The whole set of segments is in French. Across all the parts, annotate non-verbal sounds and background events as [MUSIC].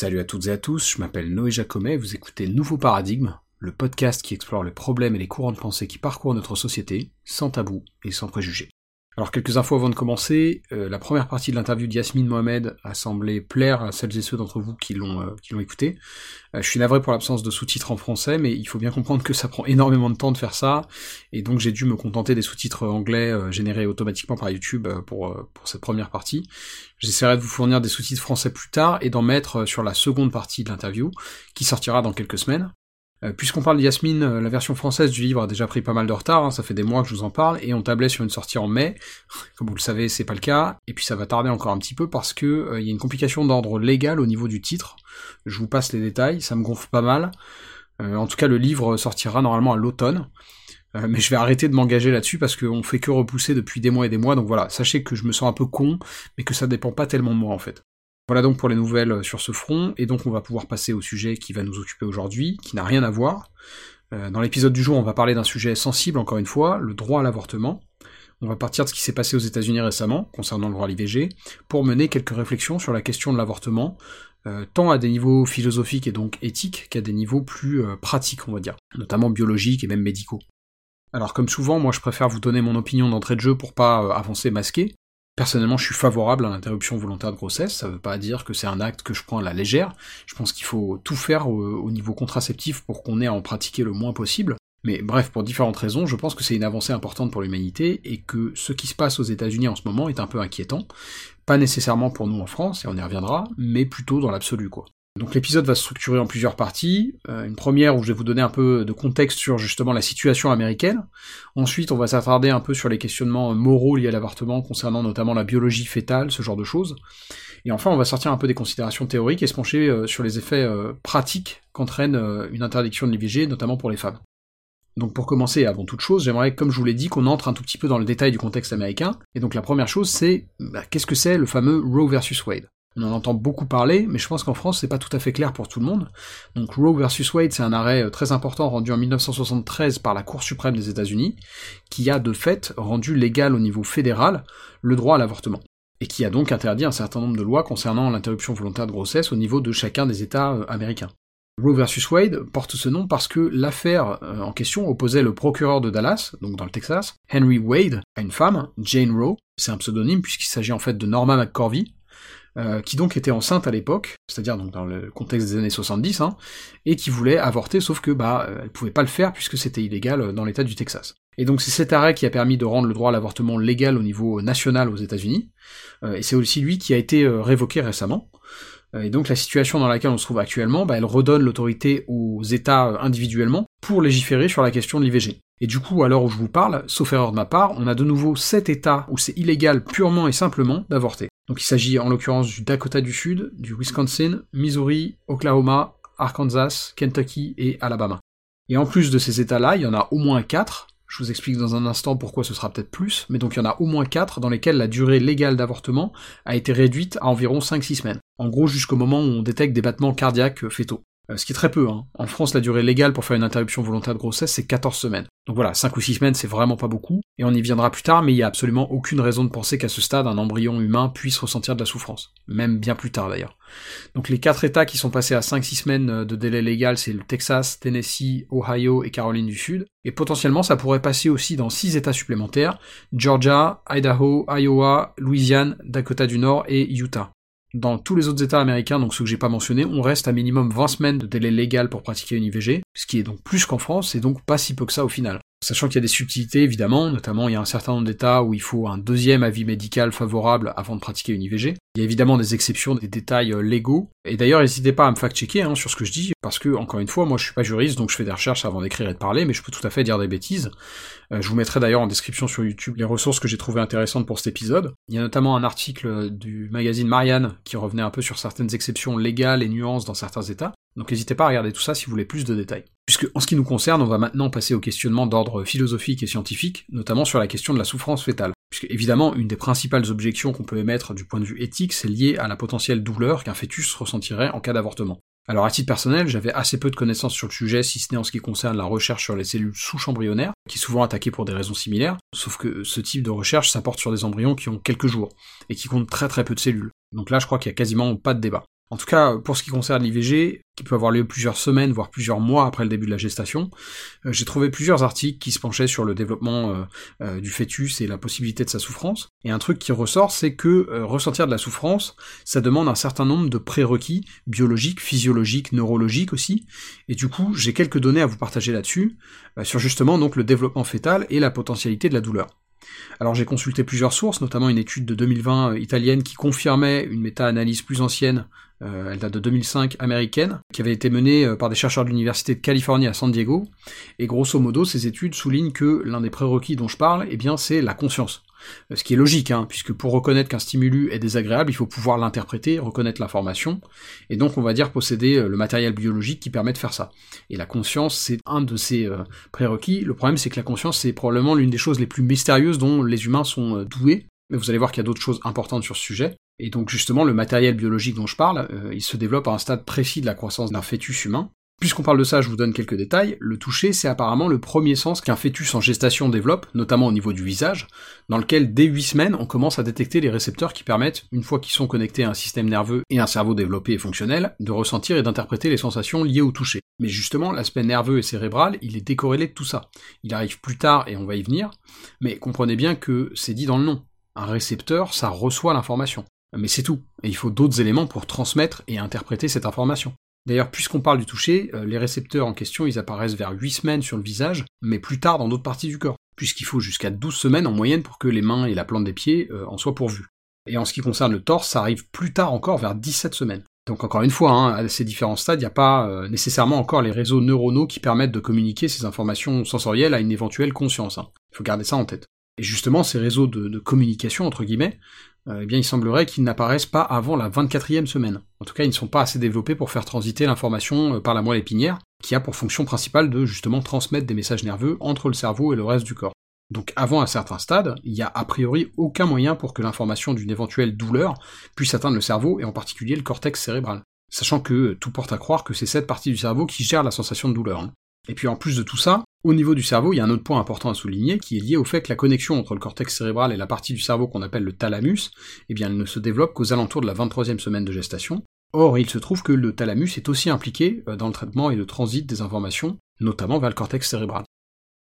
Salut à toutes et à tous, je m'appelle Noé Jacomet, vous écoutez Nouveau Paradigme, le podcast qui explore les problèmes et les courants de pensée qui parcourent notre société, sans tabou et sans préjugés. Alors quelques infos avant de commencer. Euh, la première partie de l'interview d'Yasmine Mohamed a semblé plaire à celles et ceux d'entre vous qui l'ont euh, qui l'ont écouté. Euh, je suis navré pour l'absence de sous-titres en français, mais il faut bien comprendre que ça prend énormément de temps de faire ça, et donc j'ai dû me contenter des sous-titres anglais générés automatiquement par YouTube pour pour cette première partie. J'essaierai de vous fournir des sous-titres français plus tard et d'en mettre sur la seconde partie de l'interview, qui sortira dans quelques semaines. Euh, puisqu'on parle d'Yasmine, euh, la version française du livre a déjà pris pas mal de retard, hein, ça fait des mois que je vous en parle, et on tablait sur une sortie en mai. [LAUGHS] Comme vous le savez, c'est pas le cas, et puis ça va tarder encore un petit peu parce que euh, il y a une complication d'ordre légal au niveau du titre. Je vous passe les détails, ça me gonfle pas mal. en tout cas, le livre sortira normalement à l'automne. mais je vais arrêter de m'engager là-dessus parce qu'on fait que repousser depuis des mois et des mois, donc voilà, sachez que je me sens un peu con, mais que ça dépend pas tellement de moi en fait. Voilà donc pour les nouvelles euh, sur ce front, et donc on va pouvoir passer au sujet qui va nous occuper aujourd'hui, qui n'a rien à voir. Euh, dans l'épisode du jour, on va parler d'un sujet sensible, encore une fois, le droit à l'avortement. On va partir de ce qui s'est passé aux États-Unis récemment, concernant le droit à l'IVG, pour mener quelques réflexions sur la question de l'avortement, euh, tant à des niveaux philosophiques et donc éthiques qu'à des niveaux plus pratiques, on va dire, notamment biologiques et même médicaux. Alors comme souvent, moi je préfère vous donner mon opinion d'entrée de jeu pour pas avancer masqué, Personnellement, je suis favorable à l'interruption volontaire de grossesse, ça veut pas dire que c'est un acte que je prends à la légère, je pense qu'il faut tout faire au, niveau contraceptif pour qu'on ait à en pratiquer le moins possible, mais bref, pour différentes raisons, je pense que c'est une avancée importante pour l'humanité et que ce qui se passe aux États-Unis en ce moment est un peu inquiétant, pas nécessairement pour nous en France, et on y reviendra, mais plutôt dans l'absolu quoi. Donc l'épisode va se structurer en plusieurs parties. Euh, une première où je vais vous donner un peu de contexte sur justement la situation américaine. Ensuite, on va s'attarder un peu sur les questionnements moraux liés à l'avortement concernant notamment la biologie fétale, ce genre de choses. Et enfin, on va sortir un peu des considérations théoriques et se pencher euh, sur les effets euh, pratiques qu'entraîne une interdiction de l'IVG, notamment pour les femmes. Donc pour commencer, avant toute chose, j'aimerais, comme je vous l'ai dit, qu'on entre un tout petit peu dans le détail du contexte américain. Et donc la première chose, c'est bah, qu'est-ce que c'est le fameux Roe versus Wade? On en entend beaucoup parler, mais je pense qu'en France, c'est pas tout à fait clair pour tout le monde. Donc Roe versus Wade, c'est un arrêt euh, très important rendu en 1973 par la Cour suprême des États-Unis, qui a de fait rendu légal au niveau fédéral le droit à l'avortement, et qui a donc interdit un certain nombre de lois concernant l'interruption volontaire de grossesse au niveau de chacun des États euh, américains. Roe versus Wade porte ce nom parce que l'affaire euh, en question opposait le procureur de Dallas, donc dans le Texas, Henry Wade, à une femme, Jane Roe, c'est un pseudonyme puisqu'il s'agit en fait de Norma McCorvey, euh, qui donc était enceinte à l'époque, c'est-à-dire dans le contexte des années 70, hein, et qui voulait avorter, sauf que bah euh, elle pouvait pas le faire puisque c'était illégal euh, dans l'État du Texas. Et donc c'est cet arrêt qui a permis de rendre le droit à l'avortement légal au niveau national aux États-Unis, et c'est aussi lui qui a été révoqué récemment. Et donc la situation dans laquelle on se trouve actuellement, bah, elle redonne l'autorité aux États individuellement pour légiférer sur la question de l'IVG. Et du coup, à l'heure où je vous parle, sauf erreur de ma part, on a de nouveau sept États où c'est illégal purement et simplement d'avorter. Donc il s'agit en l'occurrence du Dakota du Sud, du Wisconsin, Missouri, Oklahoma, Arkansas, Kentucky et Alabama. Et en plus de ces États-là, il y en a au moins quatre, je vous explique dans un instant pourquoi ce sera peut-être plus, mais donc il y en a au moins quatre dans lesquels la durée légale d'avortement a été réduite à environ 5-6 semaines. En gros jusqu'au moment où on détecte des battements cardiaques fétaux. Euh, ce qui est très peu. Hein. En France, la durée légale pour faire une interruption volontaire de grossesse, c'est 14 semaines. Donc voilà, 5 ou 6 semaines, c'est vraiment pas beaucoup, et on y viendra plus tard, mais il n'y a absolument aucune raison de penser qu'à ce stade, un embryon humain puisse ressentir de la souffrance. Même bien plus tard d'ailleurs. Donc les quatre États qui sont passés à 5-6 semaines euh, de délai légal, c'est le Texas, Tennessee, Ohio et Caroline du Sud, et potentiellement ça pourrait passer aussi dans 6 États supplémentaires, Georgia, Idaho, Iowa, Louisiane, Dakota du Nord et Utah. Dans tous les autres États américains, donc ceux que j'ai pas mentionnés, on reste à minimum 20 semaines de délai légal pour pratiquer une IVG, ce qui est donc plus qu'en France, et donc pas si peu que ça au final. Sachant qu'il y a des subtilités évidemment, notamment il y a un certain nombre d'États où il faut un deuxième avis médical favorable avant de pratiquer une IVG. Il y a évidemment des exceptions, des détails euh, légaux. Et d'ailleurs, n'hésitez pas à me fact-checker hein, sur ce que je dis, parce que encore une fois, moi je suis pas juriste, donc je fais des recherches avant d'écrire et de parler, mais je peux tout à fait dire des bêtises. Euh, je vous mettrai d'ailleurs en description sur YouTube les ressources que j'ai trouvées intéressantes pour cet épisode. Il y a notamment un article du magazine Marianne qui revenait un peu sur certaines exceptions légales et nuances dans certains États. Donc n'hésitez pas à regarder tout ça si vous voulez plus de détails. Puisque en ce qui nous concerne, on va maintenant passer au questionnement d'ordre philosophique et scientifique, notamment sur la question de la souffrance fétale. Puisque évidemment, une des principales objections qu'on peut émettre du point de vue éthique, c'est lié à la potentielle douleur qu'un fœtus ressentirait en cas d'avortement. Alors à titre personnel, j'avais assez peu de connaissances sur le sujet, si ce n'est en ce qui concerne la recherche sur les cellules souches embryonnaires, qui est souvent attaquée pour des raisons similaires, sauf que ce type de recherche, ça porte sur des embryons qui ont quelques jours, et qui comptent très très peu de cellules. Donc là, je crois qu'il y a quasiment pas de débat. En tout cas, pour ce qui concerne l'IVG, qui peut avoir lieu plusieurs semaines, voire plusieurs mois après le début de la gestation, euh, j'ai trouvé plusieurs articles qui se penchaient sur le développement euh, euh, du fœtus et la possibilité de sa souffrance. Et un truc qui ressort, c'est que ressentir de la souffrance, ça demande un certain nombre de prérequis biologiques, physiologiques, neurologiques aussi. Et du coup, j'ai quelques données à vous partager là-dessus, sur justement donc le développement fœtal et la potentialité de la douleur. Alors j'ai consulté plusieurs sources, notamment une étude de 2020 italienne qui confirmait une méta-analyse plus ancienne euh, elle date de 2005, américaine, qui avait été menée euh, par des chercheurs de l'Université de Californie à San Diego. Et grosso modo, ces études soulignent que l'un des prérequis dont je parle, eh bien, c'est la conscience. Euh, ce qui est logique, hein, puisque pour reconnaître qu'un stimulus est désagréable, il faut pouvoir l'interpréter, reconnaître l'information, et donc on va dire posséder le matériel biologique qui permet de faire ça. Et la conscience, c'est un de ces prérequis. Le problème, c'est que la conscience, c'est probablement l'une des choses les plus mystérieuses dont les humains sont doués, mais vous allez voir qu'il y a d'autres choses importantes sur ce sujet. Et donc justement, le matériel biologique dont je parle, euh, il se développe à un stade précis de la croissance d'un fœtus humain. Puisqu'on parle de ça, je vous donne quelques détails. Le toucher, c'est apparemment le premier sens qu'un fœtus en gestation développe, notamment au niveau du visage, dans lequel dès 8 semaines, on commence à détecter les récepteurs qui permettent, une fois qu'ils sont connectés à un système nerveux et un cerveau développé et fonctionnel, de ressentir et d'interpréter les sensations liées au toucher. Mais justement, l'aspect nerveux et cérébral, il est décorrélé de tout ça. Il arrive plus tard et on va y venir, mais comprenez bien que c'est dit dans le nom. Un récepteur, ça reçoit l'information. Mais c'est tout, et il faut d'autres éléments pour transmettre et interpréter cette information. D'ailleurs, puisqu'on parle du toucher, euh, les récepteurs en question, ils apparaissent vers 8 semaines sur le visage, mais plus tard dans d'autres parties du corps, puisqu'il faut jusqu'à 12 semaines en moyenne pour que les mains et la plante des pieds euh, en soient pourvus. Et en ce qui concerne le torse, ça arrive plus tard encore, vers 17 semaines. Donc encore une fois, hein, à ces différents stades, il n'y a pas euh, nécessairement encore les réseaux neuronaux qui permettent de communiquer ces informations sensorielles à une éventuelle conscience. Hein. Il faut garder ça en tête. Et justement, ces réseaux de communication, entre guillemets, euh, eh bien il semblerait qu'ils n'apparaissent pas avant la 24e semaine. En tout cas, ils ne sont pas assez développés pour faire transiter l'information euh, par la moelle épinière, qui a pour fonction principale de justement transmettre des messages nerveux entre le cerveau et le reste du corps. Donc avant un certain stade, il n'y a a priori aucun moyen pour que l'information d'une éventuelle douleur puisse atteindre le cerveau et en particulier le cortex cérébral. Sachant que tout porte à croire que c'est cette partie du cerveau qui gère la sensation de douleur. Et puis en plus de tout ça, au niveau du cerveau, il y a un autre point important à souligner qui est lié au fait que la connexion entre le cortex cérébral et la partie du cerveau qu'on appelle le thalamus, eh bien, elle ne se développe qu'aux alentours de la 23e semaine de gestation. Or, il se trouve que le thalamus est aussi impliqué euh, dans le traitement et le transit des informations, notamment vers le cortex cérébral.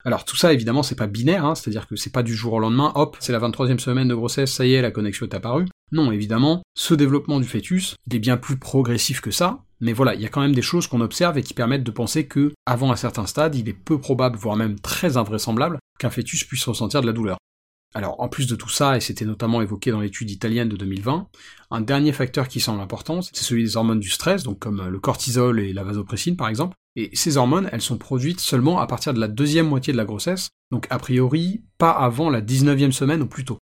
Alors tout ça évidemment c'est pas binaire, hein, c'est-à-dire que c'est pas du jour au lendemain, hop, c'est la 23e semaine de grossesse, ça y est, la connexion est apparue. Non, évidemment, ce développement du fœtus, il est bien plus progressif que ça, mais voilà, il y a quand même des choses qu'on observe et qui permettent de penser que, avant un certain stade, il est peu probable, voire même très invraisemblable, qu'un fœtus puisse ressentir de la douleur. Alors, en plus de tout ça, et c'était notamment évoqué dans l'étude italienne de 2020, un dernier facteur qui semble important, c'est celui des hormones du stress, donc comme le cortisol et la vasopressine par exemple. Et ces hormones, elles sont produites seulement à partir de la deuxième moitié de la grossesse, donc a priori pas avant la 19e semaine ou plus tôt.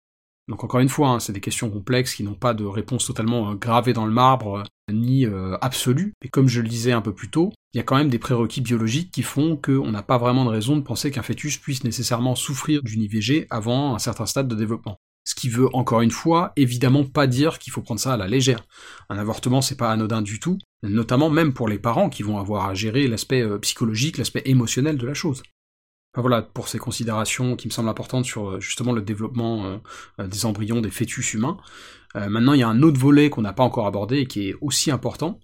Donc encore une fois, hein, c'est des questions complexes qui n'ont pas de réponse totalement euh, gravée dans le marbre, euh, ni euh, absolue. Et comme je le disais un peu plus tôt, il y a quand même des prérequis biologiques qui font qu'on n'a pas vraiment de raison de penser qu'un fœtus puisse nécessairement souffrir d'une IVG avant un certain stade de développement. Ce qui veut encore une fois évidemment pas dire qu'il faut prendre ça à la légère. Un avortement c'est pas anodin du tout, notamment même pour les parents qui vont avoir à gérer l'aspect psychologique, l'aspect émotionnel de la chose voilà, pour ces considérations qui me semblent importantes sur euh, justement le développement euh, euh, des embryons, des fœtus humains. maintenant, il y a un autre volet qu'on n'a pas encore abordé et qui est aussi important,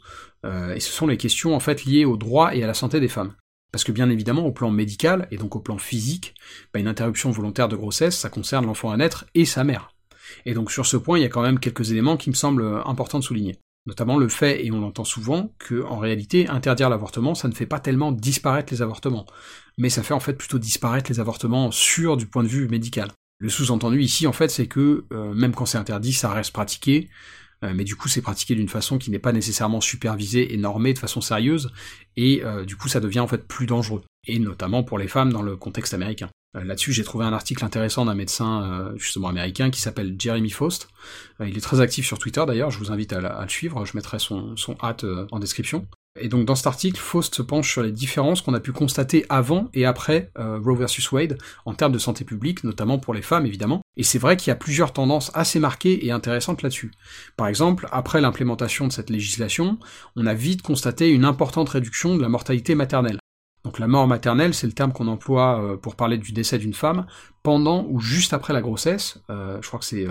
et ce sont les questions en fait liées au droit et à la santé des femmes. Parce que bien évidemment, au plan médical et donc au plan physique, bah, une interruption volontaire de grossesse, ça concerne l'enfant à naître et sa mère. Et donc sur ce point, il y a quand même quelques éléments qui me semblent importants de souligner. Notamment le fait, et on l'entend souvent, que en réalité, interdire l'avortement, ça ne fait pas tellement disparaître les avortements, mais ça fait en fait plutôt disparaître les avortements sûrs du point de vue médical. Le sous-entendu ici, en fait, c'est que euh, même quand c'est interdit, ça reste pratiqué, euh, mais du coup, c'est pratiqué d'une façon qui n'est pas nécessairement supervisée et normée de façon sérieuse, et euh, du coup, ça devient en fait plus dangereux, et notamment pour les femmes dans le contexte américain. Euh, là-dessus, j'ai trouvé un article intéressant d'un médecin euh, justement américain qui s'appelle Jeremy Faust. Euh, il est très actif sur Twitter d'ailleurs, je vous invite à, le suivre, je mettrai son, son hâte en description. Et donc dans cet article, Faust se penche sur les différences qu'on a pu constater avant et après Roe vs Wade en termes de santé publique, notamment pour les femmes évidemment. Et c'est vrai qu'il y a plusieurs tendances assez marquées et intéressantes là-dessus. Par exemple, après l'implémentation de cette législation, on a vite constaté une importante réduction de la mortalité maternelle. Donc la mort maternelle, c'est le terme qu'on emploie euh, pour parler du décès d'une femme pendant ou juste après la grossesse. Euh, je crois que c'est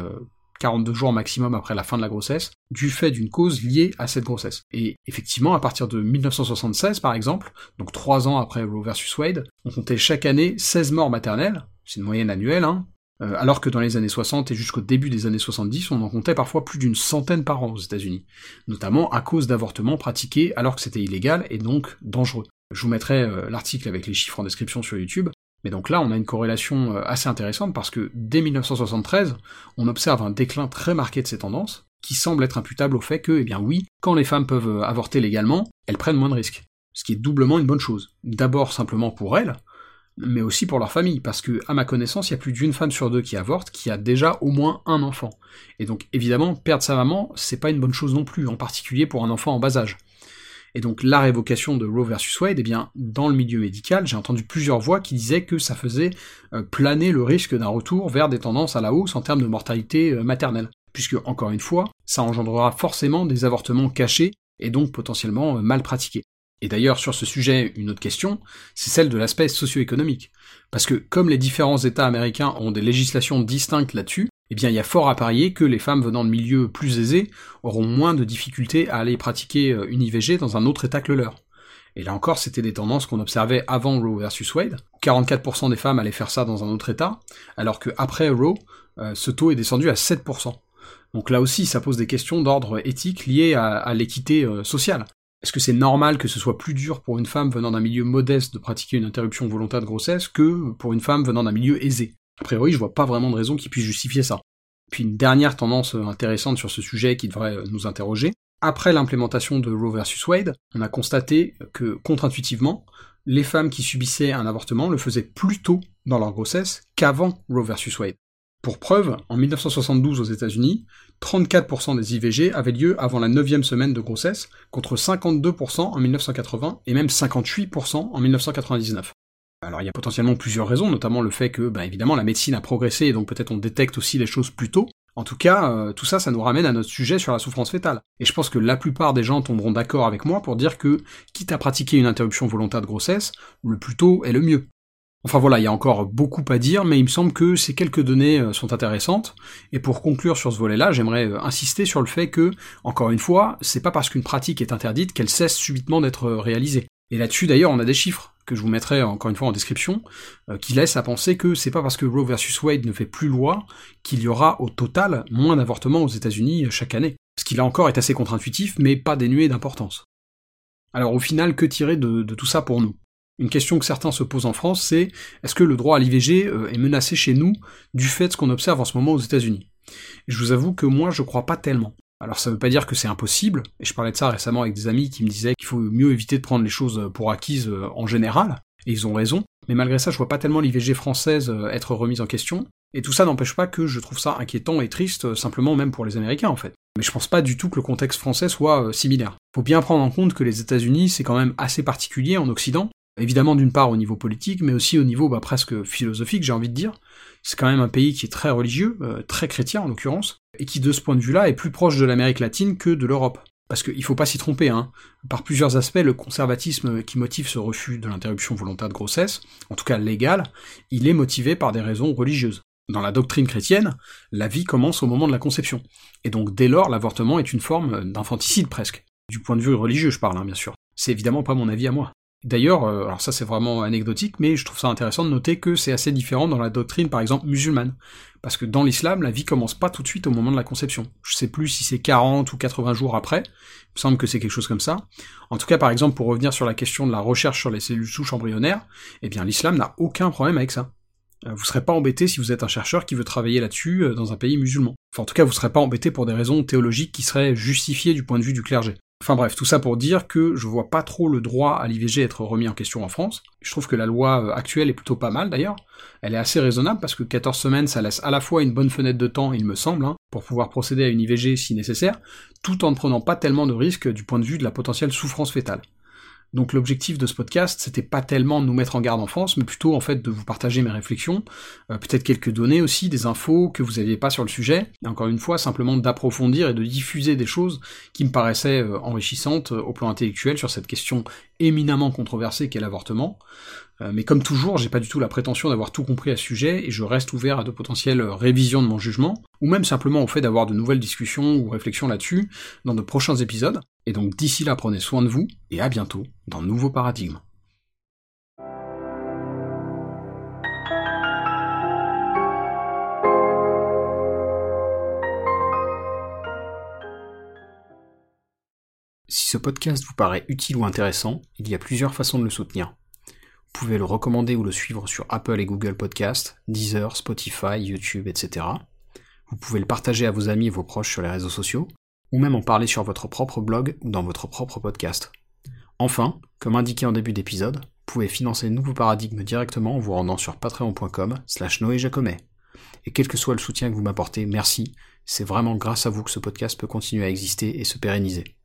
42 jours maximum après la fin de la grossesse, du fait d'une cause liée à cette grossesse. Et effectivement, à partir de 1976 par exemple, donc 3 ans après Roe vs Wade, on comptait chaque année 16 morts maternelles, c'est une moyenne annuelle, hein, euh, alors que dans les années 60 et jusqu'au début des années 70, on en comptait parfois plus d'une centaine par an aux États-Unis, notamment à cause d'avortements pratiqués alors que c'était illégal et donc dangereux. Je vous mettrai euh, l'article avec les chiffres en description sur YouTube, mais donc là, on a une corrélation euh, assez intéressante parce que dès 1973, on observe un déclin très marqué de ces tendances, qui semble être imputable au fait que, eh bien oui, quand les femmes peuvent avorter légalement, elles prennent moins de risques. Ce qui est doublement une bonne chose. D'abord simplement pour elles, mais aussi pour leur famille, parce que, à ma connaissance, il y a plus d'une femme sur deux qui avorte qui a déjà au moins un enfant. Et donc, évidemment, perdre sa maman, c'est pas une bonne chose non plus, en particulier pour un enfant en bas âge. Et donc, la révocation de Roe versus Wade, eh bien, dans le milieu médical, j'ai entendu plusieurs voix qui disaient que ça faisait euh, planer le risque d'un retour vers des tendances à la hausse en termes de mortalité euh, maternelle. Puisque, encore une fois, ça engendrera forcément des avortements cachés et donc potentiellement euh, mal pratiqués. Et d'ailleurs, sur ce sujet, une autre question, c'est celle de l'aspect socio-économique. Parce que comme les différents États américains ont des législations distinctes là-dessus, eh bien il y a fort à parier que les femmes venant de milieux plus aisés auront moins de difficultés à aller pratiquer euh, une IVG dans un autre État que le leur. Et là encore, c'était des tendances qu'on observait avant Roe versus Wade. 44% des femmes allaient faire ça dans un autre État, alors qu'après Roe, euh, ce taux est descendu à 7%. Donc là aussi, ça pose des questions d'ordre éthique liées à, l'équité euh, sociale. Est-ce que c'est normal que ce soit plus dur pour une femme venant d'un milieu modeste de pratiquer une interruption volontaire de grossesse que pour une femme venant d'un milieu aisé? A priori, je vois pas vraiment de raison qui puisse justifier ça. Puis une dernière tendance intéressante sur ce sujet qui devrait nous interroger. Après l'implémentation de Roe vs Wade, on a constaté que, contre-intuitivement, les femmes qui subissaient un avortement le faisaient plus tôt dans leur grossesse qu'avant Roe vs Wade. Pour preuve, en 1972 aux États-Unis, 34% des IVG avaient lieu avant la 9 semaine de grossesse, contre 52% en 1980 et même 58% en 1999. Alors il y a potentiellement plusieurs raisons, notamment le fait que, bah, évidemment, la médecine a progressé et donc peut-être on détecte aussi les choses plus tôt. En tout cas, euh, tout ça, ça nous ramène à notre sujet sur la souffrance fétale. Et je pense que la plupart des gens tomberont d'accord avec moi pour dire que, quitte à pratiquer une interruption volontaire de grossesse, le plus tôt est le mieux. Enfin voilà, il y a encore beaucoup à dire, mais il me semble que ces quelques données euh, sont intéressantes. Et pour conclure sur ce volet-là, j'aimerais euh, insister sur le fait que, encore une fois, c'est pas parce qu'une pratique est interdite qu'elle cesse subitement d'être réalisée. Et là-dessus, d'ailleurs, on a des chiffres que je vous mettrai encore une fois en description, qui laissent à penser que c'est pas parce que Roe vs Wade ne fait plus loi qu'il y aura au total moins d'avortements aux États-Unis chaque année. Ce qui là encore est assez contre-intuitif, mais pas dénué d'importance. Alors au final, que tirer de tout ça pour nous? Une question que certains se posent en France, c'est est-ce que le droit à l'IVG euh, est menacé chez nous du fait de ce qu'on observe en ce moment aux États-Unis? Je vous avoue que moi je crois pas tellement. Alors ça veut pas dire que c'est impossible, et je parlais de ça récemment avec des amis qui me disaient qu'il faut mieux éviter de prendre les choses pour acquises euh, en général, et ils ont raison, mais malgré ça je vois pas tellement l'IVG française euh, être remise en question, et tout ça n'empêche pas que je trouve ça inquiétant et triste, simplement même pour les Américains en fait. Mais je pense pas du tout que le contexte français soit similaire. Faut bien prendre en compte que les États-Unis c'est quand même assez particulier en Occident, Évidemment, d'une part au niveau politique, mais aussi au niveau bah, presque philosophique, j'ai envie de dire. C'est quand même un pays qui est très religieux, euh, très chrétien en l'occurrence, et qui de ce point de vue-là est plus proche de l'Amérique latine que de l'Europe. Parce qu'il faut pas s'y tromper, hein. Par plusieurs aspects, le conservatisme qui motive ce refus de l'interruption volontaire de grossesse, en tout cas légale, il est motivé par des raisons religieuses. Dans la doctrine chrétienne, la vie commence au moment de la conception. Et donc dès lors, l'avortement est une forme d'infanticide presque. Du point de vue religieux, je parle, hein, bien sûr. C'est évidemment pas mon avis à moi. D'ailleurs, euh, alors ça c'est vraiment anecdotique, mais je trouve ça intéressant de noter que c'est assez différent dans la doctrine, par exemple, musulmane. Parce que dans l'islam, la vie commence pas tout de suite au moment de la conception. Je sais plus si c'est 40 ou 80 jours après, il me semble que c'est quelque chose comme ça. En tout cas, par exemple, pour revenir sur la question de la recherche sur les cellules souches embryonnaires, eh bien l'islam n'a aucun problème avec ça. Euh, vous serez pas embêté si vous êtes un chercheur qui veut travailler là-dessus euh, dans un pays musulman. Enfin, en tout cas, vous serez pas embêté pour des raisons théologiques qui seraient justifiées du point de vue du clergé. Enfin bref, tout ça pour dire que je vois pas trop le droit à l'IVG être remis en question en France. Je trouve que la loi euh, actuelle est plutôt pas mal d'ailleurs. Elle est assez raisonnable parce que 14 semaines ça laisse à la fois une bonne fenêtre de temps, il me semble, hein, pour pouvoir procéder à une IVG si nécessaire, tout en ne prenant pas tellement de risques du point de vue de la potentielle souffrance fétale. Donc l'objectif de ce podcast, c'était pas tellement de nous mettre en garde en France, mais plutôt en fait de vous partager mes réflexions, euh, peut-être quelques données aussi, des infos que vous aviez pas sur le sujet, et encore une fois, simplement d'approfondir et de diffuser des choses qui me paraissaient euh, enrichissantes euh, au plan intellectuel sur cette question éminemment controversé qu'est l'avortement. Euh, mais comme toujours, j'ai pas du tout la prétention d'avoir tout compris à ce sujet, et je reste ouvert à de potentielles révisions de mon jugement, ou même simplement au fait d'avoir de nouvelles discussions ou réflexions là-dessus dans de prochains épisodes. Et donc d'ici là, prenez soin de vous, et à bientôt dans Nouveau Paradigme. Si ce podcast vous paraît utile ou intéressant, il y a plusieurs façons de le soutenir. Vous pouvez le recommander ou le suivre sur Apple et Google Podcasts, Deezer, Spotify, YouTube, etc. Vous pouvez le partager à vos amis et vos proches sur les réseaux sociaux, ou même en parler sur votre propre blog ou dans votre propre podcast. Enfin, comme indiqué en début d'épisode, vous pouvez financer le nouveau paradigme directement en vous rendant sur patreon.com slash noéjacomet. Et quel que soit le soutien que vous m'apportez, merci, c'est vraiment grâce à vous que ce podcast peut continuer à exister et se pérenniser.